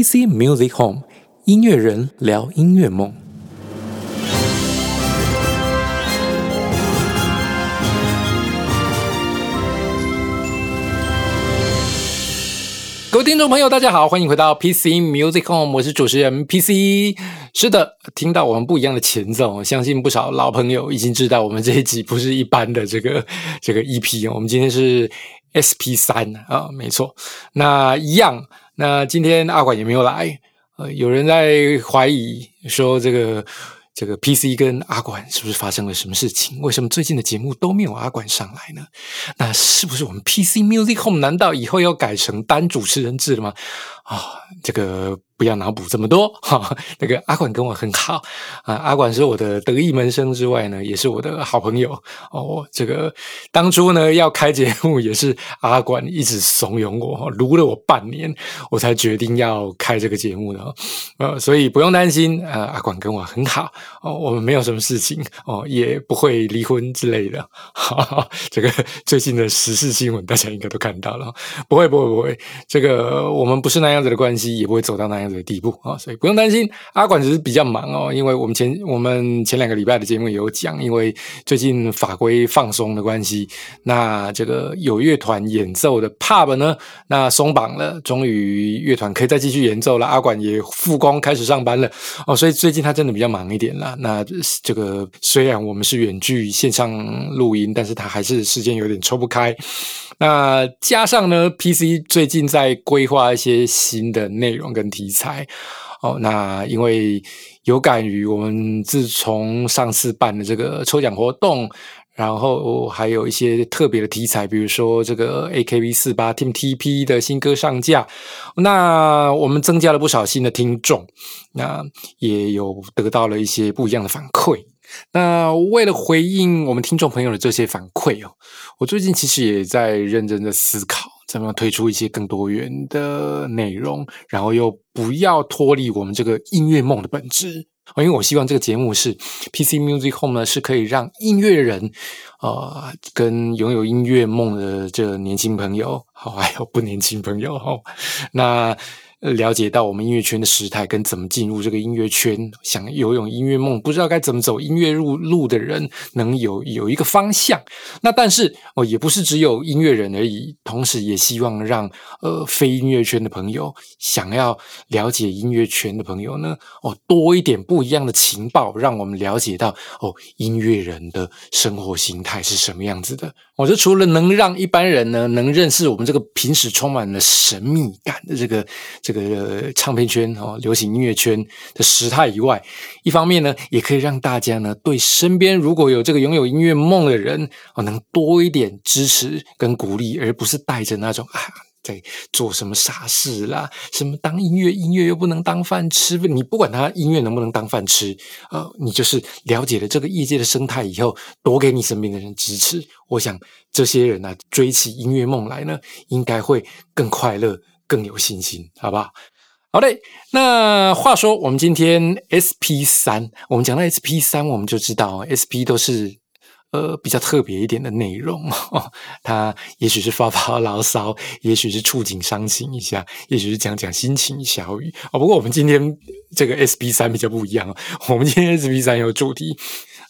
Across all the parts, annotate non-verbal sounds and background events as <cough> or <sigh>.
PC Music Home 音乐人聊音乐梦。各位听众朋友，大家好，欢迎回到 PC Music Home，我是主持人 PC。是的，听到我们不一样的前奏，相信不少老朋友已经知道，我们这一集不是一般的这个这个 EP，我们今天是 SP 三啊，没错。那一样，那今天阿管也没有来，呃，有人在怀疑说这个。这个 PC 跟阿管是不是发生了什么事情？为什么最近的节目都没有阿管上来呢？那是不是我们 PC Music Home 难道以后要改成单主持人制了吗？啊，这个。不要脑补这么多哈。那个阿管跟我很好啊，阿管是我的得意门生之外呢，也是我的好朋友哦。这个当初呢要开节目，也是阿管一直怂恿我，撸了我半年，我才决定要开这个节目的。呃，所以不用担心，呃，阿管跟我很好哦，我们没有什么事情哦，也不会离婚之类的。哈哈这个最近的时事新闻大家应该都看到了，不会不会不会，这个我们不是那样子的关系，也不会走到那样子。的地步啊，所以不用担心。阿管只是比较忙哦，因为我们前我们前两个礼拜的节目有讲，因为最近法规放松的关系，那这个有乐团演奏的 pub 呢，那松绑了，终于乐团可以再继续演奏了。阿管也复工开始上班了哦，所以最近他真的比较忙一点了。那这个虽然我们是远距线上录音，但是他还是时间有点抽不开。那加上呢，PC 最近在规划一些新的内容跟题材哦。那因为有感于我们自从上次办的这个抽奖活动，然后还有一些特别的题材，比如说这个 AKB 四八 Team TP 的新歌上架，那我们增加了不少新的听众，那也有得到了一些不一样的反馈。那为了回应我们听众朋友的这些反馈哦，我最近其实也在认真的思考，怎么样推出一些更多元的内容，然后又不要脱离我们这个音乐梦的本质因为我希望这个节目是 PC Music Home 呢，是可以让音乐人呃跟拥有音乐梦的这年轻朋友，好还有不年轻朋友哈，那。了解到我们音乐圈的时态跟怎么进入这个音乐圈，想游泳音乐梦，不知道该怎么走音乐路路的人，能有有一个方向。那但是哦，也不是只有音乐人而已，同时也希望让呃非音乐圈的朋友，想要了解音乐圈的朋友呢，哦多一点不一样的情报，让我们了解到哦音乐人的生活形态是什么样子的。我这除了能让一般人呢能认识我们这个平时充满了神秘感的这个这个唱片圈哦流行音乐圈的时态以外，一方面呢也可以让大家呢对身边如果有这个拥有音乐梦的人哦能多一点支持跟鼓励，而不是带着那种啊。在做什么傻事啦？什么当音乐，音乐又不能当饭吃？你不管他音乐能不能当饭吃，呃，你就是了解了这个业界的生态以后，多给你身边的人支持。我想这些人呢，追起音乐梦来呢，应该会更快乐、更有信心，好不好？好嘞。那话说，我们今天 SP 三，我们讲到 SP 三，我们就知道 SP 都是。呃，比较特别一点的内容，<laughs> 它也许是发发牢骚，也许是触景伤情一下，也许是讲讲心情小语哦。不过我们今天这个 SP 三比较不一样，我们今天 SP 三有主题。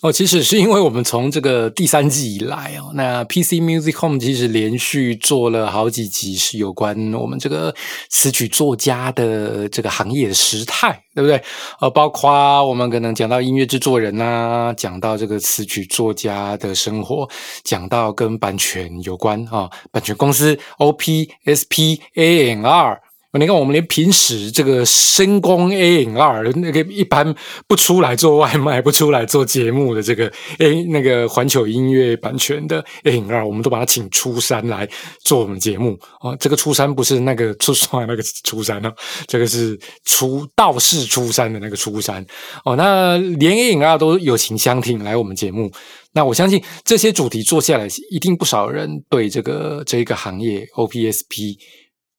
哦，其实是因为我们从这个第三季以来哦，那 PC Music Home 其实连续做了好几集是有关我们这个词曲作家的这个行业的时态，对不对？呃，包括我们可能讲到音乐制作人呐，讲到这个词曲作家的生活，讲到跟版权有关啊，版权公司 OP、SP、ANR。你看，我们连平时这个声光 A 影二那个一般不出来做外卖、不出来做节目的这个 A 那个环球音乐版权的 A 影二，我们都把它请出山来做我们节目啊。这个出山不是那个出山那个出山哦，这个是出道士出山的那个出山哦。那连 A 影二都友情相挺来我们节目，那我相信这些主题做下来，一定不少人对这个这一个行业 O P S P。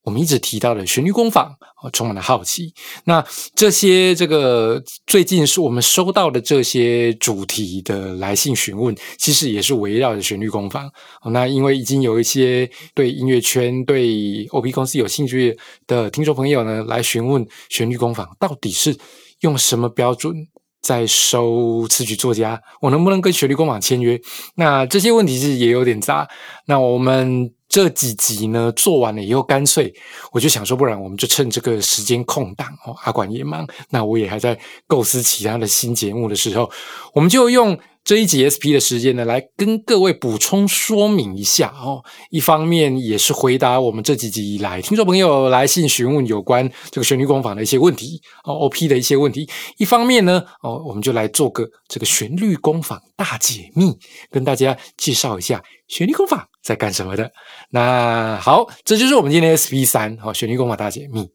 我们一直提到的旋律工坊，哦，充满了好奇。那这些这个最近是我们收到的这些主题的来信询问，其实也是围绕着旋律工坊。那因为已经有一些对音乐圈、对 OP 公司有兴趣的听众朋友呢，来询问旋律工坊到底是用什么标准在收词曲作家，我能不能跟旋律工坊签约？那这些问题是也有点杂。那我们。这几集呢做完了以后，干脆我就想说，不然我们就趁这个时间空档哦，阿管也忙，那我也还在构思其他的新节目的时候，我们就用。这一集 SP 的时间呢，来跟各位补充说明一下哦。一方面也是回答我们这几集以来听众朋友来信询问有关这个旋律工坊的一些问题哦，OP 的一些问题。一方面呢，哦，我们就来做个这个旋律工坊大解密，跟大家介绍一下旋律工坊在干什么的。那好，这就是我们今天的 SP 三好，旋律工坊大解密。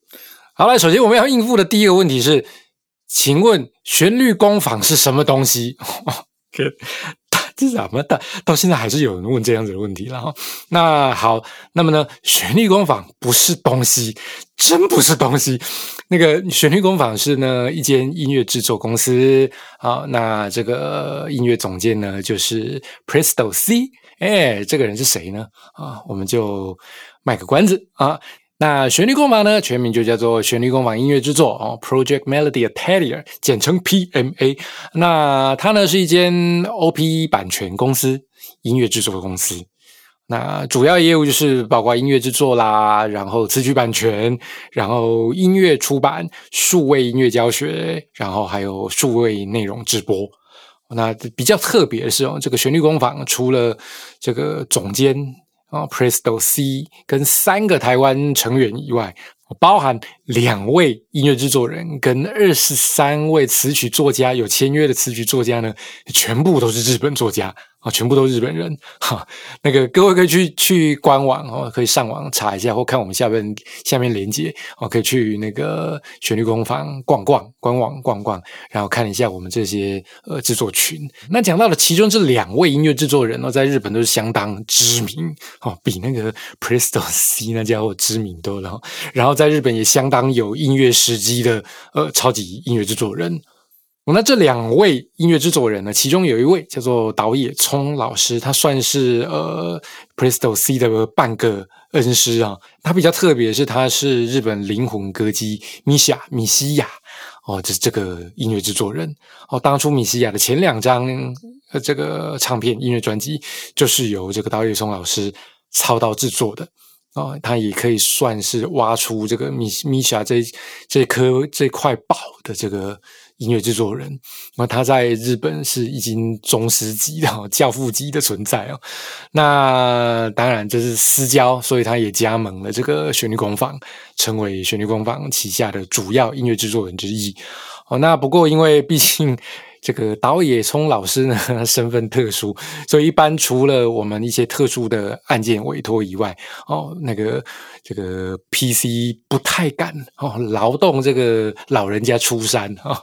好了，首先我们要应付的第一个问题是，请问旋律工坊是什么东西？<laughs> 这怎么的到现在还是有人问这样子的问题了哈？那好，那么呢，旋律工坊不是东西，真不是东西。那个旋律工坊是呢一间音乐制作公司啊。那这个音乐总监呢就是 Presto C。哎，这个人是谁呢？啊，我们就卖个关子啊。那旋律工坊呢？全名就叫做旋律工坊音乐制作哦，Project Melody Atelier，简称 PMA。那它呢是一间 OP 版权公司，音乐制作公司。那主要业务就是包括音乐制作啦，然后词曲版权，然后音乐出版、数位音乐教学，然后还有数位内容直播。那比较特别的是哦，这个旋律工坊除了这个总监。啊，Presto C 跟三个台湾成员以外，包含两位音乐制作人跟二十三位词曲作家有签约的词曲作家呢，全部都是日本作家。啊，全部都是日本人哈。那个各位可以去去官网哦，可以上网查一下，或看我们下边下面连接哦，可以去那个旋律工坊逛逛，官网逛逛，然后看一下我们这些呃制作群。那讲到了其中这两位音乐制作人哦，在日本都是相当知名哦，比那个 Presto <laughs> C 那家伙知名多了。然后在日本也相当有音乐时机的呃超级音乐制作人。那这两位音乐制作人呢？其中有一位叫做导野聪老师，他算是呃 Presto C 的半个恩师啊。他比较特别的是，他是日本灵魂歌姬米西亚米西亚哦，这这个音乐制作人哦。当初米西亚的前两张呃这个唱片音乐专辑，就是由这个导野聪老师操刀制作的哦。他也可以算是挖出这个米米西亚这这颗这块宝的这个。音乐制作人，那他在日本是已经宗师级的 <laughs> 教父级的存在哦。那当然这是私交，所以他也加盟了这个旋律工坊，成为旋律工坊旗下的主要音乐制作人之一。哦，那不过因为毕竟。这个导野聪老师呢，身份特殊，所以一般除了我们一些特殊的案件委托以外，哦，那个这个 PC 不太敢哦劳动这个老人家出山啊。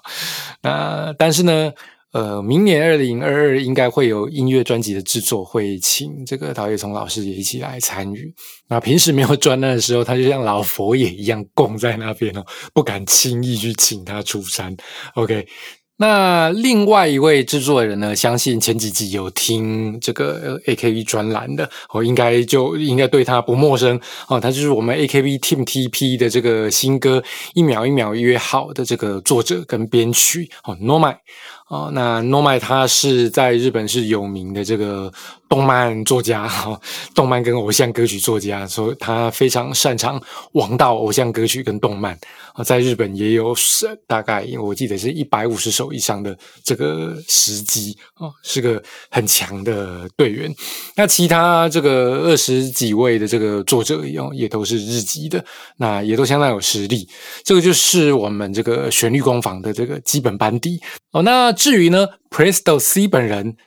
那但是呢，呃，明年二零二二应该会有音乐专辑的制作，会请这个导野聪老师也一起来参与。那平时没有专案的时候，他就像老佛爷一样供在那边哦，不敢轻易去请他出山。OK。那另外一位制作人呢？相信前几集有听这个 AKB 专栏的，我应该就应该对他不陌生哦。他就是我们 AKB Team TP 的这个新歌《一秒一秒约好》的这个作者跟编曲哦 n o m a。哦，那 Norma 他是在日本是有名的这个动漫作家哈，动漫跟偶像歌曲作家，所以他非常擅长王道偶像歌曲跟动漫啊，在日本也有是大概我记得是一百五十首以上的这个时机啊，是个很强的队员。那其他这个二十几位的这个作者哦，也都是日籍的，那也都相当有实力。这个就是我们这个旋律工坊的这个基本班底哦，那。至于呢，Presto C 本人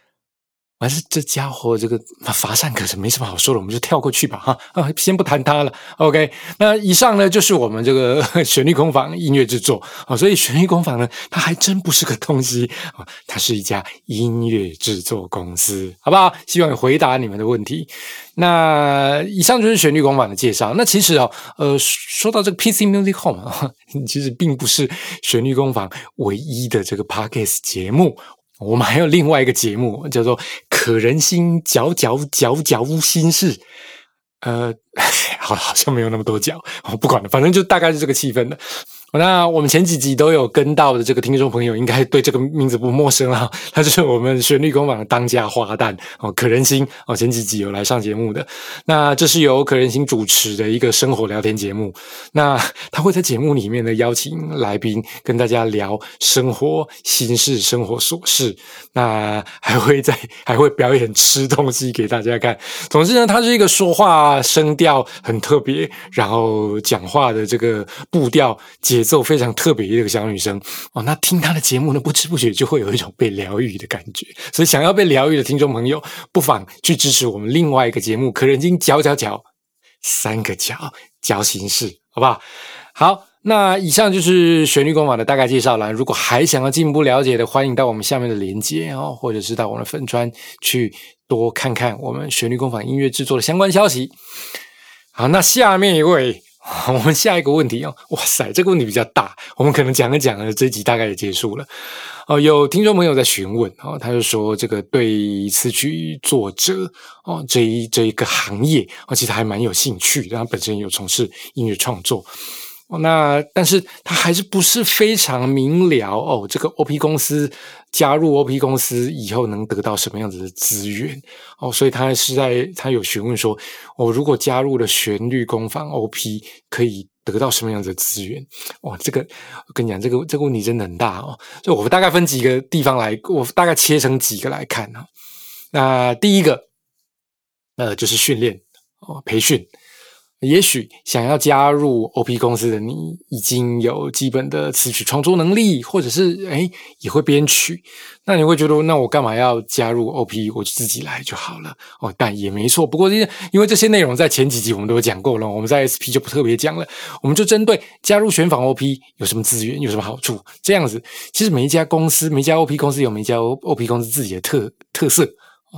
还是这家伙这个乏善可陈，没什么好说的，我们就跳过去吧哈啊，先不谈他了。OK，那以上呢就是我们这个旋律工坊音乐制作啊，所以旋律工坊呢，它还真不是个东西啊，它是一家音乐制作公司，好不好？希望回答你们的问题。那以上就是旋律工坊的介绍。那其实哦，呃，说到这个 PC Music Home 啊，<laughs> 其实并不是旋律工坊唯一的这个 Podcast 节目。我们还有另外一个节目，叫做《可人心嚼嚼嚼嚼心事》。呃，<laughs> 好，好像没有那么多讲，我不管了，反正就大概是这个气氛的。那我们前几集都有跟到的这个听众朋友，应该对这个名字不陌生啊。<laughs> 他就是我们旋律工坊的当家花旦哦，可人心哦。前几集有来上节目的，那这是由可人心主持的一个生活聊天节目。那他会在节目里面呢邀请来宾跟大家聊生活心事、生活琐事。那还会在 <laughs> 还会表演吃东西给大家看。总之呢，他是一个说话声调很特别，然后讲话的这个步调节。节奏非常特别的一个小女生哦，那听她的节目呢，不知不觉就会有一种被疗愈的感觉。所以，想要被疗愈的听众朋友，不妨去支持我们另外一个节目《可人精嚼嚼嚼》，三个嚼嚼形式，好不好？好，那以上就是旋律工坊的大概介绍了。如果还想要进一步了解的，欢迎到我们下面的链接哦，或者是到我们的粉专去多看看我们旋律工坊音乐制作的相关消息。好，那下面一位。<laughs> 我们下一个问题哦，哇塞，这个问题比较大，我们可能讲着讲着，这集大概也结束了。哦，有听众朋友在询问哦，他就说这个对词曲作者哦这一这一个行业哦，其实还蛮有兴趣，他本身有从事音乐创作。那但是他还是不是非常明了哦？这个 OP 公司加入 OP 公司以后能得到什么样子的资源哦？所以他是在他有询问说，我如果加入了旋律工坊 OP，可以得到什么样子的资源？哇，这个我跟你讲，这个这个问题真的很大哦。就我大概分几个地方来，我大概切成几个来看啊。那第一个，呃，就是训练哦，培训。也许想要加入 OP 公司的你，已经有基本的词曲创作能力，或者是哎也会编曲，那你会觉得，那我干嘛要加入 OP？我就自己来就好了哦。但也没错，不过因因为这些内容在前几集我们都有讲过了，我们在 SP 就不特别讲了。我们就针对加入选访 OP 有什么资源，有什么好处，这样子。其实每一家公司，每一家 OP 公司有每一家 OP 公司自己的特特色。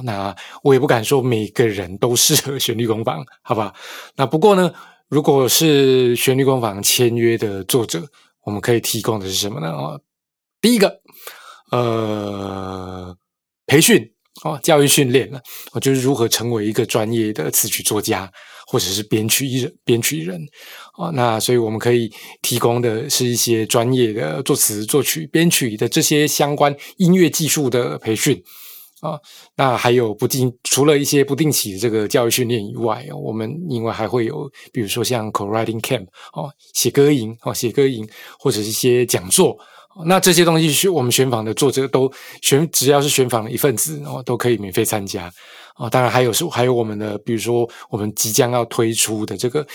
那我也不敢说每个人都适合旋律工坊，好吧？那不过呢，如果是旋律工坊签约的作者，我们可以提供的是什么呢？哦，第一个，呃，培训哦，教育训练呢，我就是如何成为一个专业的词曲作家，或者是编曲人、编曲人哦。那所以我们可以提供的是一些专业的作词、作曲、编曲的这些相关音乐技术的培训。啊，那还有不定，除了一些不定期的这个教育训练以外，我们另外还会有，比如说像 co-writing camp 哦，写歌营哦，写歌营或者是一些讲座，那这些东西是我们选访的作者都选，只要是选访的一份子哦，都可以免费参加啊。当然还有是还有我们的，比如说我们即将要推出的这个。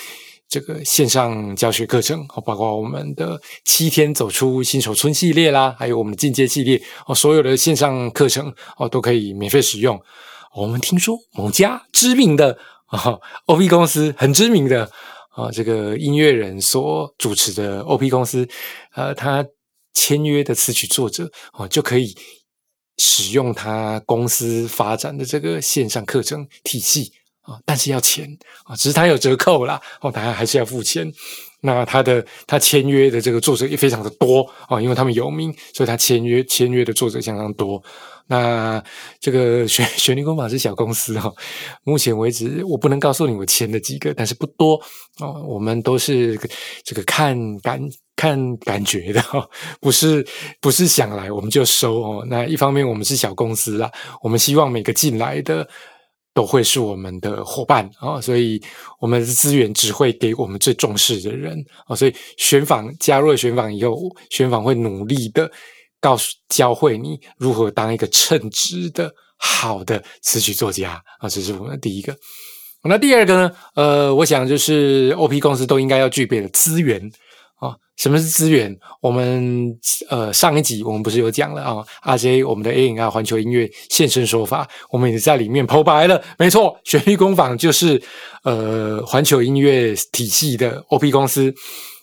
这个线上教学课程哦，包括我们的七天走出新手村系列啦，还有我们的进阶系列哦，所有的线上课程哦都可以免费使用。我们听说某家知名的啊 OP 公司很知名的啊，这个音乐人所主持的 OP 公司，呃，他签约的词曲作者哦，就可以使用他公司发展的这个线上课程体系。啊，但是要钱啊，只是他有折扣啦，哦，当然还是要付钱。那他的他签约的这个作者也非常的多啊，因为他们有名，所以他签约签约的作者相当多。那这个旋旋律工坊是小公司哈，目前为止我不能告诉你我签了几个，但是不多哦。我们都是这个看感看感觉的哈，不是不是想来我们就收哦。那一方面我们是小公司啦，我们希望每个进来的。都会是我们的伙伴啊，所以我们的资源只会给我们最重视的人啊，所以选访加入了选访以后，选访会努力的告诉教会你如何当一个称职的好的词曲作家啊，这是我们的第一个。那第二个呢？呃，我想就是 OP 公司都应该要具备的资源，什么是资源？我们呃上一集我们不是有讲了啊？RJ 我们的 A N R 环球音乐现身说法，我们也在里面剖白了。没错，旋律工坊就是呃环球音乐体系的 O P 公司。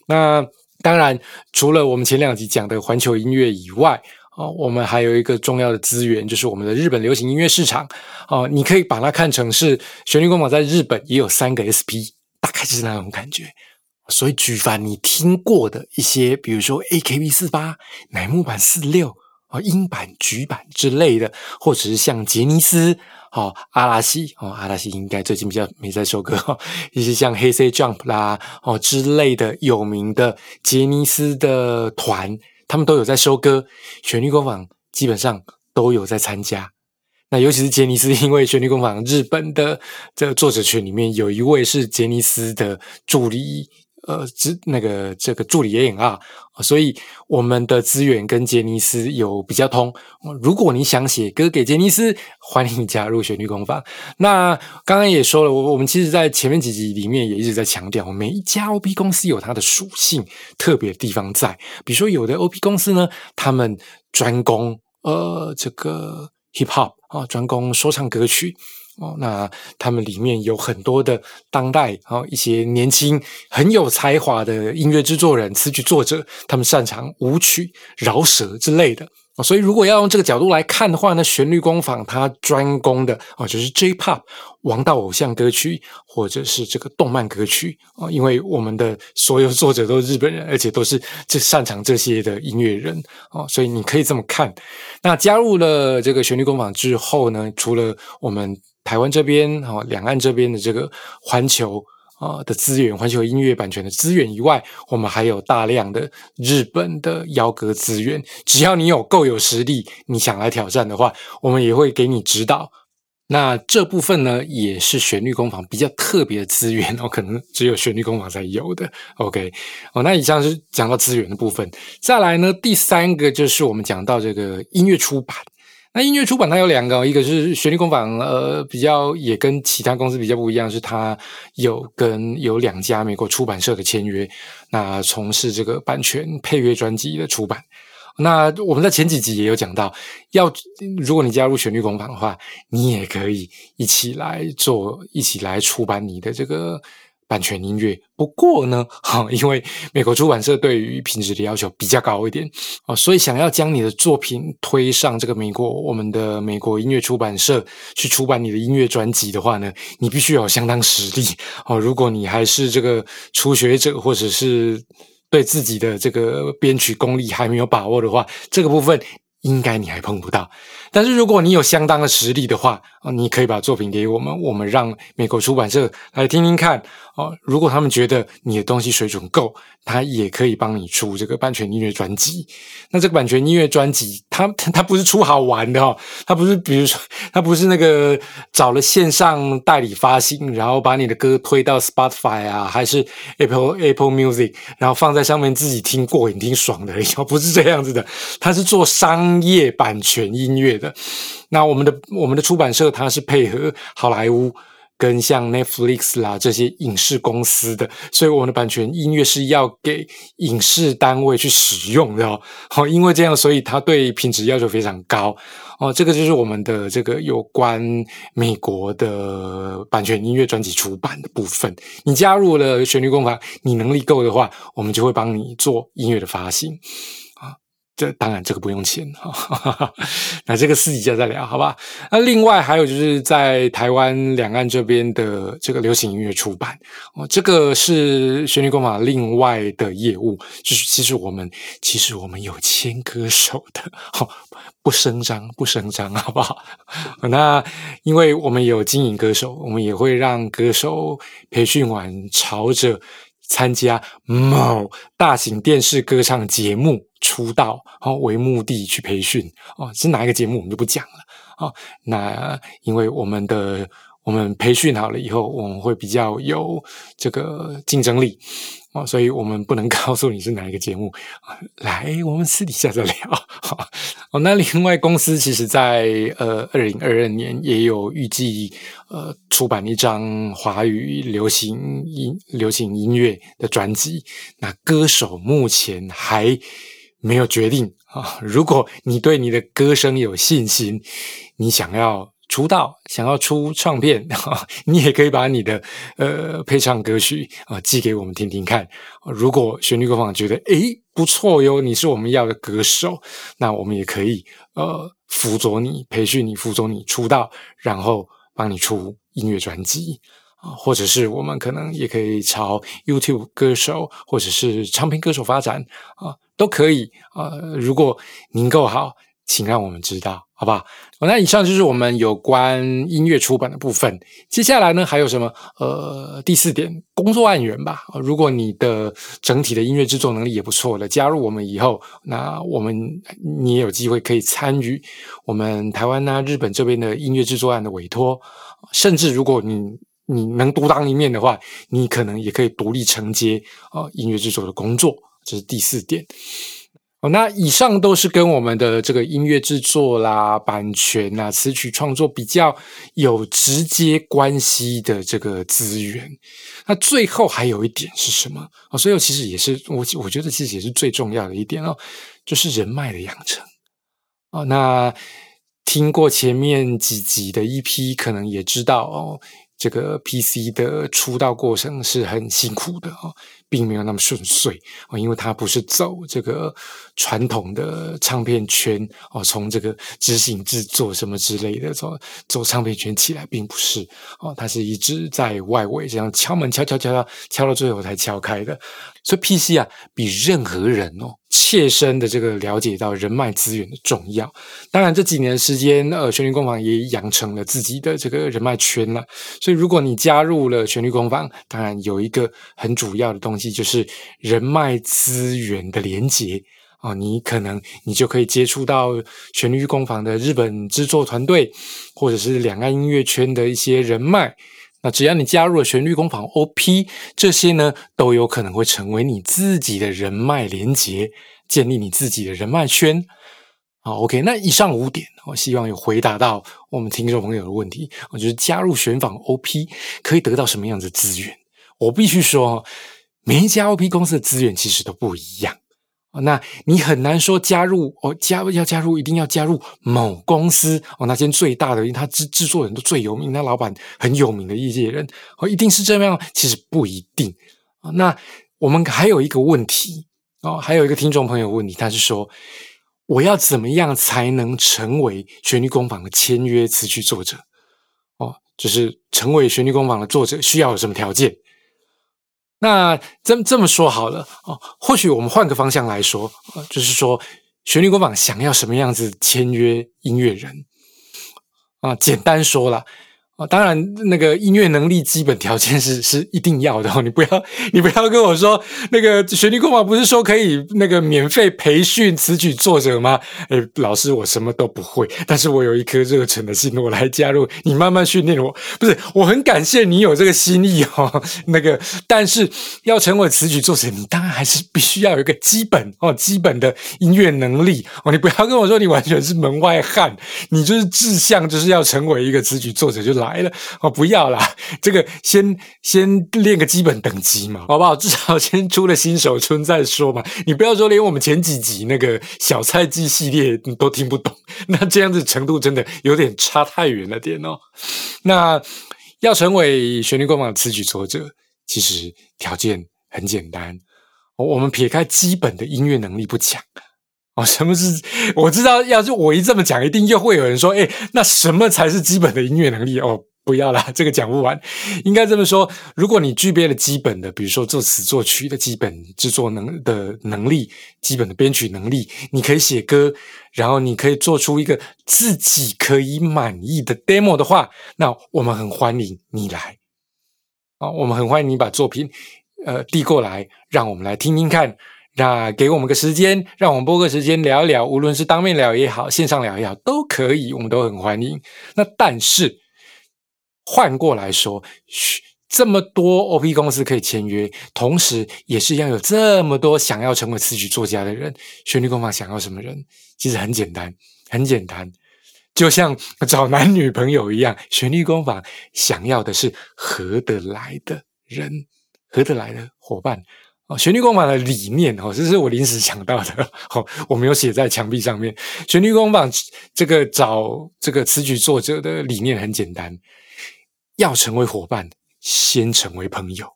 那当然，除了我们前两集讲的环球音乐以外，哦，我们还有一个重要的资源，就是我们的日本流行音乐市场。哦，你可以把它看成是旋律工坊在日本也有三个 S P，大概就是那种感觉。所以，举凡你听过的一些，比如说 A K B 四八、乃木坂四六啊、英版、菊版之类的，或者是像杰尼斯、哦阿拉西哦阿拉西应该最近比较没在收歌，一些像黑 C Jump 啦哦之类的有名的杰尼斯的团，他们都有在收歌，旋律工坊基本上都有在参加。那尤其是杰尼斯，因为旋律工坊日本的这个作者群里面有一位是杰尼斯的助理。呃，之那个这个助理也演啊，所以我们的资源跟杰尼斯有比较通。如果你想写歌给杰尼斯，欢迎加入旋律工坊。那刚刚也说了，我我们其实在前面几集里面也一直在强调，每一家 OP 公司有它的属性特别的地方在。比如说，有的 OP 公司呢，他们专攻呃这个 hip hop 啊，专攻说唱歌曲。哦，那他们里面有很多的当代啊，一些年轻很有才华的音乐制作人、词曲作者，他们擅长舞曲、饶舌之类的所以，如果要用这个角度来看的话呢，旋律工坊它专攻的哦，就是 J-Pop 王道偶像歌曲，或者是这个动漫歌曲啊。因为我们的所有作者都是日本人，而且都是这擅长这些的音乐人哦，所以你可以这么看。那加入了这个旋律工坊之后呢，除了我们。台湾这边哈，两岸这边的这个环球啊的资源，环球音乐版权的资源以外，我们还有大量的日本的邀歌资源。只要你有够有实力，你想来挑战的话，我们也会给你指导。那这部分呢，也是旋律工坊比较特别的资源哦，可能只有旋律工坊才有的。OK，哦，那以上是讲到资源的部分。再来呢，第三个就是我们讲到这个音乐出版。那音乐出版它有两个，一个是旋律工坊，呃，比较也跟其他公司比较不一样，是它有跟有两家美国出版社的签约，那从事这个版权配乐专辑的出版。那我们在前几集也有讲到，要如果你加入旋律工坊的话，你也可以一起来做，一起来出版你的这个。版权音乐，不过呢，<laughs> 哈，因为美国出版社对于品质的要求比较高一点哦，所以想要将你的作品推上这个美国我们的美国音乐出版社去出版你的音乐专辑的话呢，你必须有相当实力哦。如果你还是这个初学者，或者是对自己的这个编曲功力还没有把握的话，这个部分。应该你还碰不到，但是如果你有相当的实力的话，你可以把作品给我们，我们让美国出版社来听听看，哦，如果他们觉得你的东西水准够，他也可以帮你出这个版权音乐专辑。那这个版权音乐专辑，它它不是出好玩的哦，它不是比如说，它不是那个找了线上代理发行，然后把你的歌推到 Spotify 啊，还是 Apple Apple Music，然后放在上面自己听过瘾、听爽的，不是这样子的，它是做。商业版权音乐的，那我们的我们的出版社它是配合好莱坞跟像 Netflix 啦这些影视公司的，所以我们的版权音乐是要给影视单位去使用的哦。好，因为这样，所以它对品质要求非常高哦。这个就是我们的这个有关美国的版权音乐专辑出版的部分。你加入了旋律工坊，你能力够的话，我们就会帮你做音乐的发行。这当然，这个不用钱哈。<laughs> 那这个私底下再聊，好吧？那另外还有就是在台湾两岸这边的这个流行音乐出版哦，这个是旋律工坊另外的业务。就是其实我们其实我们有签歌手的，不声张不声张，好不好？<laughs> 那因为我们有经营歌手，我们也会让歌手培训完朝着。参加某大型电视歌唱节目出道，哦为目的去培训哦，是哪一个节目我们就不讲了哦。那因为我们的我们培训好了以后，我们会比较有这个竞争力哦，所以我们不能 <laughs> 告诉你是哪一个节目。来，我们私底下再聊。哦，那另外公司其实在呃二零二二年也有预计呃出版一张华语流行音流行音乐的专辑。那歌手目前还没有决定啊。如果你对你的歌声有信心，你想要。出道想要出唱片，你也可以把你的呃配唱歌曲啊寄给我们听听看。如果旋律歌坊觉得诶不错哟，你是我们要的歌手，那我们也可以呃辅佐你，培训你，辅佐你出道，然后帮你出音乐专辑啊，或者是我们可能也可以朝 YouTube 歌手或者是唱片歌手发展啊，都可以啊。如果您够好。请让我们知道，好不好？那以上就是我们有关音乐出版的部分。接下来呢，还有什么？呃，第四点，工作案源吧。如果你的整体的音乐制作能力也不错的，加入我们以后，那我们你也有机会可以参与我们台湾呐、日本这边的音乐制作案的委托。甚至如果你你能独当一面的话，你可能也可以独立承接啊音乐制作的工作。这是第四点。哦，那以上都是跟我们的这个音乐制作啦、版权啊、词曲创作比较有直接关系的这个资源。那最后还有一点是什么？哦，所以其实也是我我觉得其实也是最重要的一点哦，就是人脉的养成。哦，那听过前面几集的 EP，可能也知道哦，这个 PC 的出道过程是很辛苦的哦。并没有那么顺遂哦，因为他不是走这个传统的唱片圈哦，从这个执行制作什么之类的走走唱片圈起来，并不是哦，他是一直在外围这样敲门敲敲敲敲敲到最后才敲开的。所以 PC 啊，比任何人哦，切身的这个了解到人脉资源的重要。当然这几年时间，呃，旋律工坊也养成了自己的这个人脉圈了。所以如果你加入了旋律工坊，当然有一个很主要的东西，就是人脉资源的连接啊。你可能你就可以接触到旋律工坊的日本制作团队，或者是两岸音乐圈的一些人脉。那只要你加入了旋律工坊 OP，这些呢都有可能会成为你自己的人脉连接，建立你自己的人脉圈。好，OK，那以上五点，我希望有回答到我们听众朋友的问题。我觉得加入选访 OP 可以得到什么样的资源？我必须说，每一家 OP 公司的资源其实都不一样。那你很难说加入哦，加要加入一定要加入某公司哦，那间最大的，因为他制制作人都最有名，那老板很有名的业界人哦，一定是这样？其实不一定。那我们还有一个问题哦，还有一个听众朋友问你，他是说我要怎么样才能成为旋律工坊的签约词曲作者？哦，就是成为旋律工坊的作者需要有什么条件？那这这么说好了哦，或许我们换个方向来说，就是说，旋律工坊想要什么样子签约音乐人啊？简单说了。当然，那个音乐能力基本条件是是一定要的哦。你不要，你不要跟我说那个旋律工坊不是说可以那个免费培训词曲作者吗？哎，老师，我什么都不会，但是我有一颗热忱的心，我来加入，你慢慢训练我。不是，我很感谢你有这个心意哦。那个，但是要成为词曲作者，你当然还是必须要有一个基本哦，基本的音乐能力哦。你不要跟我说你完全是门外汉，你就是志向就是要成为一个词曲作者就来。来了哦，不要啦，这个先先练个基本等级嘛，好不好？至少先出了新手村再说嘛。你不要说连我们前几集那个小菜鸡系列你都听不懂，那这样子程度真的有点差太远了点哦。那要成为旋律工坊的词曲作者，其实条件很简单，我们撇开基本的音乐能力不讲。哦，什么是我知道？要是我一这么讲，一定又会有人说：“哎，那什么才是基本的音乐能力？”哦，不要啦，这个讲不完。应该这么说：如果你具备了基本的，比如说作词作曲的基本制作能的能力，基本的编曲能力，你可以写歌，然后你可以做出一个自己可以满意的 demo 的话，那我们很欢迎你来。啊，我们很欢迎你把作品呃递过来，让我们来听听看。那给我们个时间，让我们播个时间聊一聊，无论是当面聊也好，线上聊也好，都可以，我们都很欢迎。那但是换过来说，这么多 OP 公司可以签约，同时也是要有这么多想要成为词曲作家的人。旋律工坊想要什么人？其实很简单，很简单，就像找男女朋友一样。旋律工坊想要的是合得来的人，合得来的伙伴。哦，旋律工坊的理念哦，这是我临时想到的。哦，我没有写在墙壁上面。旋律工坊这个找这个词曲作者的理念很简单，要成为伙伴，先成为朋友。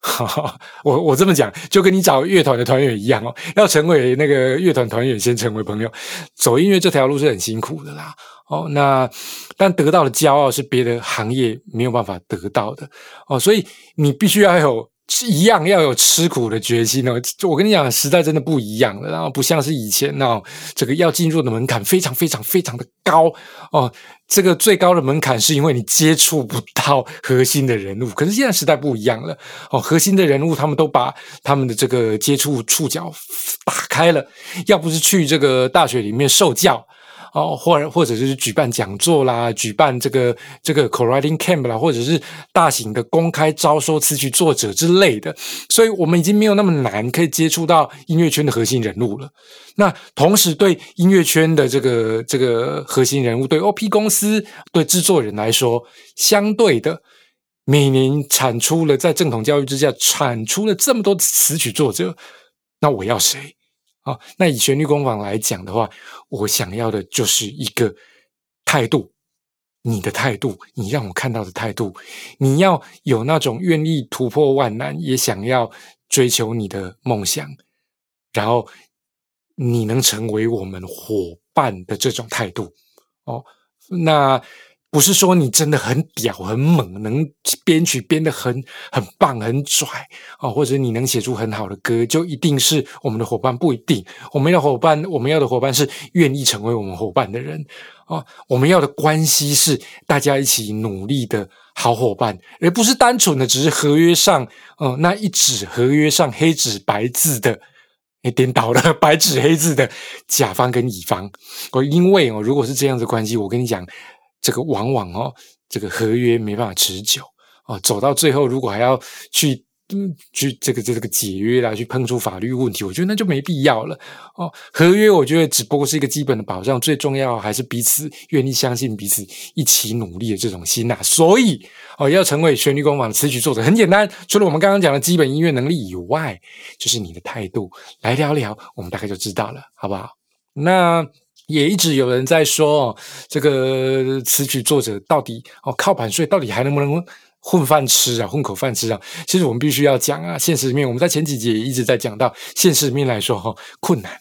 <laughs> 我我这么讲，就跟你找乐团的团员一样哦，要成为那个乐团团员，先成为朋友。走音乐这条路是很辛苦的啦。哦，那但得到的骄傲是别的行业没有办法得到的。哦，所以你必须要有。一样要有吃苦的决心哦！我跟你讲，时代真的不一样了，然后不像是以前那种这个要进入的门槛非常非常非常的高哦。这个最高的门槛是因为你接触不到核心的人物，可是现在时代不一样了哦。核心的人物他们都把他们的这个接触触角打开了，要不是去这个大学里面受教。哦，或者或者就是举办讲座啦，举办这个这个 co-writing camp 啦，或者是大型的公开招收词曲作者之类的，所以我们已经没有那么难可以接触到音乐圈的核心人物了。那同时对音乐圈的这个这个核心人物，对 OP 公司、对制作人来说，相对的每年产出了在正统教育之下产出了这么多词曲作者，那我要谁？好，那以旋律工坊来讲的话，我想要的就是一个态度，你的态度，你让我看到的态度，你要有那种愿意突破万难，也想要追求你的梦想，然后你能成为我们伙伴的这种态度。哦，那。不是说你真的很屌很猛，能编曲编得很很棒很拽啊，或者你能写出很好的歌，就一定是我们的伙伴？不一定。我们要伙伴，我们要的伙伴是愿意成为我们伙伴的人啊。我们要的关系是大家一起努力的好伙伴，而不是单纯的只是合约上，嗯，那一纸合约上黑纸白字的，哎，颠倒了，<laughs> 白纸黑字的甲方跟乙方。我因为哦，如果是这样子关系，我跟你讲。这个往往哦，这个合约没办法持久哦，走到最后，如果还要去去这个这个解约啦，去碰出法律问题，我觉得那就没必要了哦。合约我觉得只不过是一个基本的保障，最重要还是彼此愿意相信彼此，一起努力的这种心呐。所以哦，要成为旋律工坊的词曲作者很简单，除了我们刚刚讲的基本音乐能力以外，就是你的态度。来聊聊，我们大概就知道了，好不好？那。也一直有人在说，这个词曲作者到底哦靠版税，到底还能不能混饭吃啊，混口饭吃啊？其实我们必须要讲啊，现实面，我们在前几集也一直在讲到，现实面来说哈困难，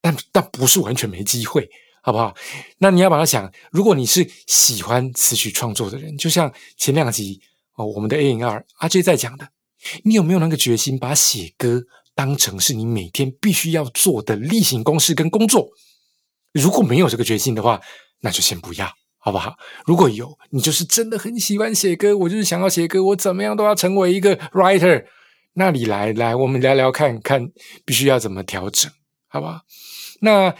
但但不是完全没机会，好不好？那你要把它想，如果你是喜欢词曲创作的人，就像前两集哦，我们的 A N 二阿 J 在讲的，你有没有那个决心，把写歌当成是你每天必须要做的例行公事跟工作？如果没有这个决心的话，那就先不要，好不好？如果有，你就是真的很喜欢写歌，我就是想要写歌，我怎么样都要成为一个 writer。那你来来，我们聊聊看看，必须要怎么调整，好不好？那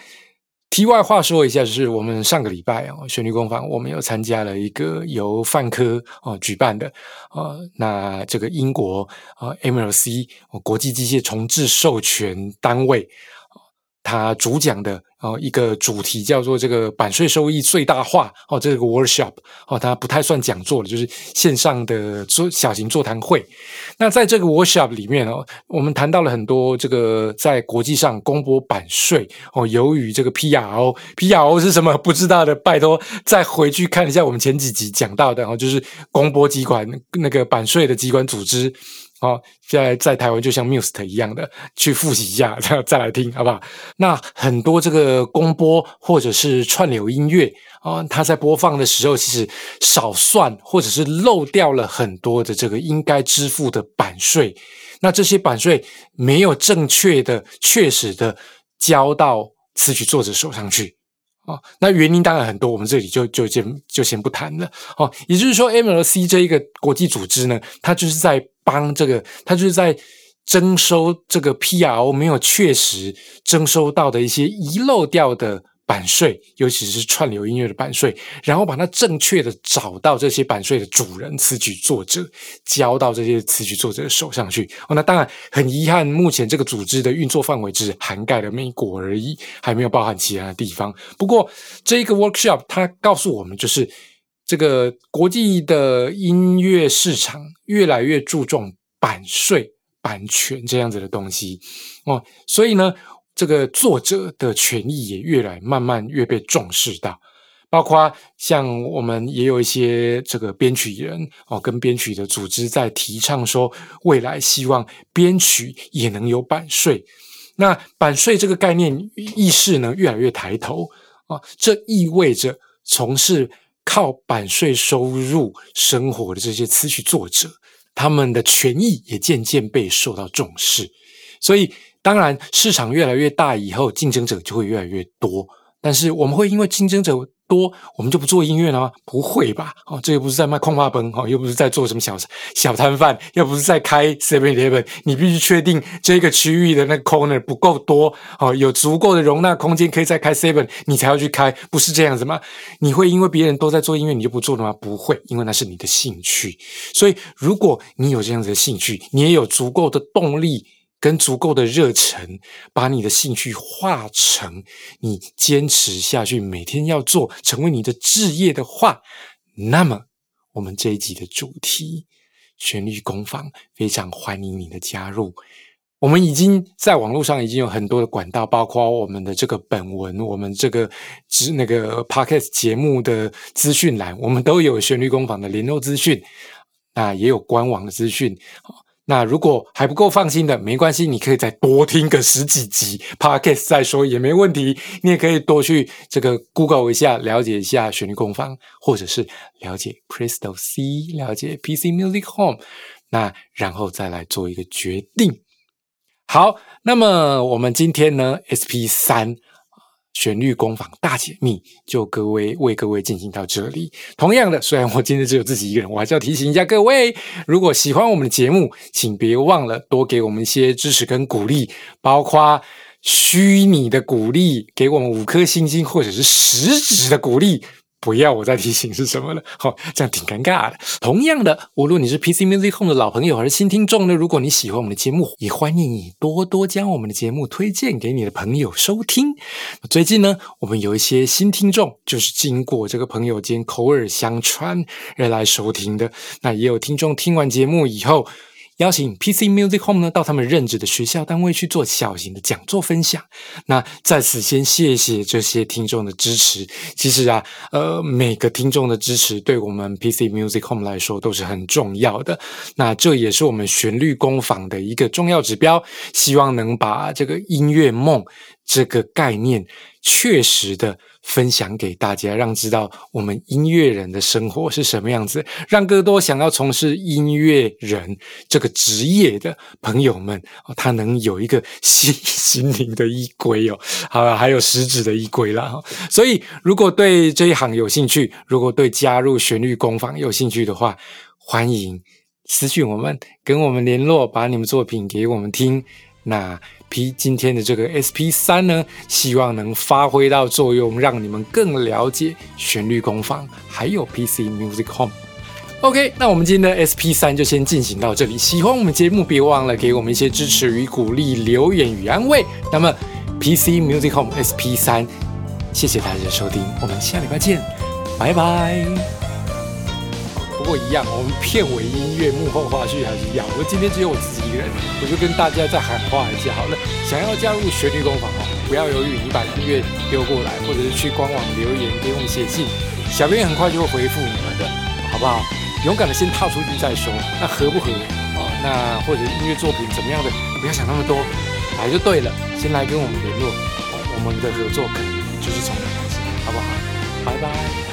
题外话说一下，就是我们上个礼拜哦，旋律工坊，我们又参加了一个由范科哦举办的呃，那这个英国啊 MLC 国际机械重置授权单位。他主讲的哦一个主题叫做这个版税收益最大化哦，这个 workshop 哦，它不太算讲座了，就是线上的座小型座谈会。那在这个 workshop 里面哦，我们谈到了很多这个在国际上公拨版税哦，由于这个 PRO，PRO 是什么不知道的，拜托再回去看一下我们前几集讲到的哦，就是公播机关那个版税的机关组织。好，现在在台湾就像 Must 一样的去复习一下，再再来听，好不好？那很多这个公播或者是串流音乐啊，它在播放的时候，其实少算或者是漏掉了很多的这个应该支付的版税。那这些版税没有正确的、确实的交到词曲作者手上去哦。那原因当然很多，我们这里就就先就先不谈了。哦，也就是说，MLC 这一个国际组织呢，它就是在。帮这个，它就是在征收这个 P R O 没有确实征收到的一些遗漏掉的版税，尤其是串流音乐的版税，然后把它正确的找到这些版税的主人、词曲作者，交到这些词曲作者的手上去。哦，那当然很遗憾，目前这个组织的运作范围只涵盖了美国而已，还没有包含其他的地方。不过这一个 workshop 它告诉我们，就是这个国际的音乐市场越来越注重版税、版权这样子的东西哦，所以呢。这个作者的权益也越来慢慢越被重视到，包括像我们也有一些这个编曲人哦，跟编曲的组织在提倡说，未来希望编曲也能有版税。那版税这个概念意识呢，越来越抬头啊，这意味着从事靠版税收入生活的这些词曲作者，他们的权益也渐渐被受到重视，所以。当然，市场越来越大以后，竞争者就会越来越多。但是，我们会因为竞争者多，我们就不做音乐了吗？不会吧？哦，这又不是在卖矿霸崩，哦，又不是在做什么小小摊贩，又不是在开 Seven Eleven。你必须确定这个区域的那个 corner 不够多，哦，有足够的容纳空间，可以再开 Seven，你才要去开，不是这样子吗？你会因为别人都在做音乐，你就不做了吗？不会，因为那是你的兴趣。所以，如果你有这样子的兴趣，你也有足够的动力。跟足够的热忱，把你的兴趣化成你坚持下去，每天要做，成为你的置业的话，那么我们这一集的主题——旋律工坊，非常欢迎你的加入。我们已经在网络上已经有很多的管道，包括我们的这个本文，我们这个之那个 podcast 节目的资讯栏，我们都有旋律工坊的联络资讯，那也有官网的资讯。那如果还不够放心的，没关系，你可以再多听个十几集 podcast 再说也没问题。你也可以多去这个 Google 一下，了解一下旋律工坊，或者是了解 Crystal C，了解 PC Music Home，那然后再来做一个决定。好，那么我们今天呢，SP 三。旋律工坊大解密，就各位为各位进行到这里。同样的，虽然我今天只有自己一个人，我还是要提醒一下各位：如果喜欢我们的节目，请别忘了多给我们一些支持跟鼓励，包括虚拟的鼓励，给我们五颗星星，或者是实质的鼓励。不要我再提醒是什么了，<laughs> 好，这样挺尴尬的。同样的，无论你是 PC Music Home 的老朋友还是新听众呢，如果你喜欢我们的节目，也欢迎你多多将我们的节目推荐给你的朋友收听。最近呢，我们有一些新听众，就是经过这个朋友间口耳相传而来收听的。那也有听众听完节目以后。邀请 PC Music Home 呢到他们任职的学校单位去做小型的讲座分享。那在此先谢谢这些听众的支持。其实啊，呃，每个听众的支持对我们 PC Music Home 来说都是很重要的。那这也是我们旋律工坊的一个重要指标，希望能把这个音乐梦这个概念确实的。分享给大家，让知道我们音乐人的生活是什么样子，让更多想要从事音乐人这个职业的朋友们，他能有一个 <laughs> 心心灵的依归哦，好，还有实质的依归了哈。所以，如果对这一行有兴趣，如果对加入旋律工坊有兴趣的话，欢迎私讯我们，跟我们联络，把你们作品给我们听。那。P 今天的这个 SP 三呢，希望能发挥到作用，让你们更了解旋律工坊，还有 PC Music Home。OK，那我们今天的 SP 三就先进行到这里。喜欢我们节目，别忘了给我们一些支持与鼓励，留言与安慰。那么 PC Music Home SP 三，谢谢大家的收听，我们下礼拜见，拜拜。不过一样，我们片尾音乐幕后花絮还是要。我今天只有我自己一个人，我就跟大家再喊话一下。好了，想要加入旋律工坊哦，不要犹豫，你把音乐丢过来，或者是去官网留言给我们写信，小编很快就会回复你们的，好不好？勇敢的先踏出去再说。那合不合哦？那或者音乐作品怎么样的，不要想那么多，来就对了。先来跟我们联络，我们的合作可能就是从开始，好不好？拜拜。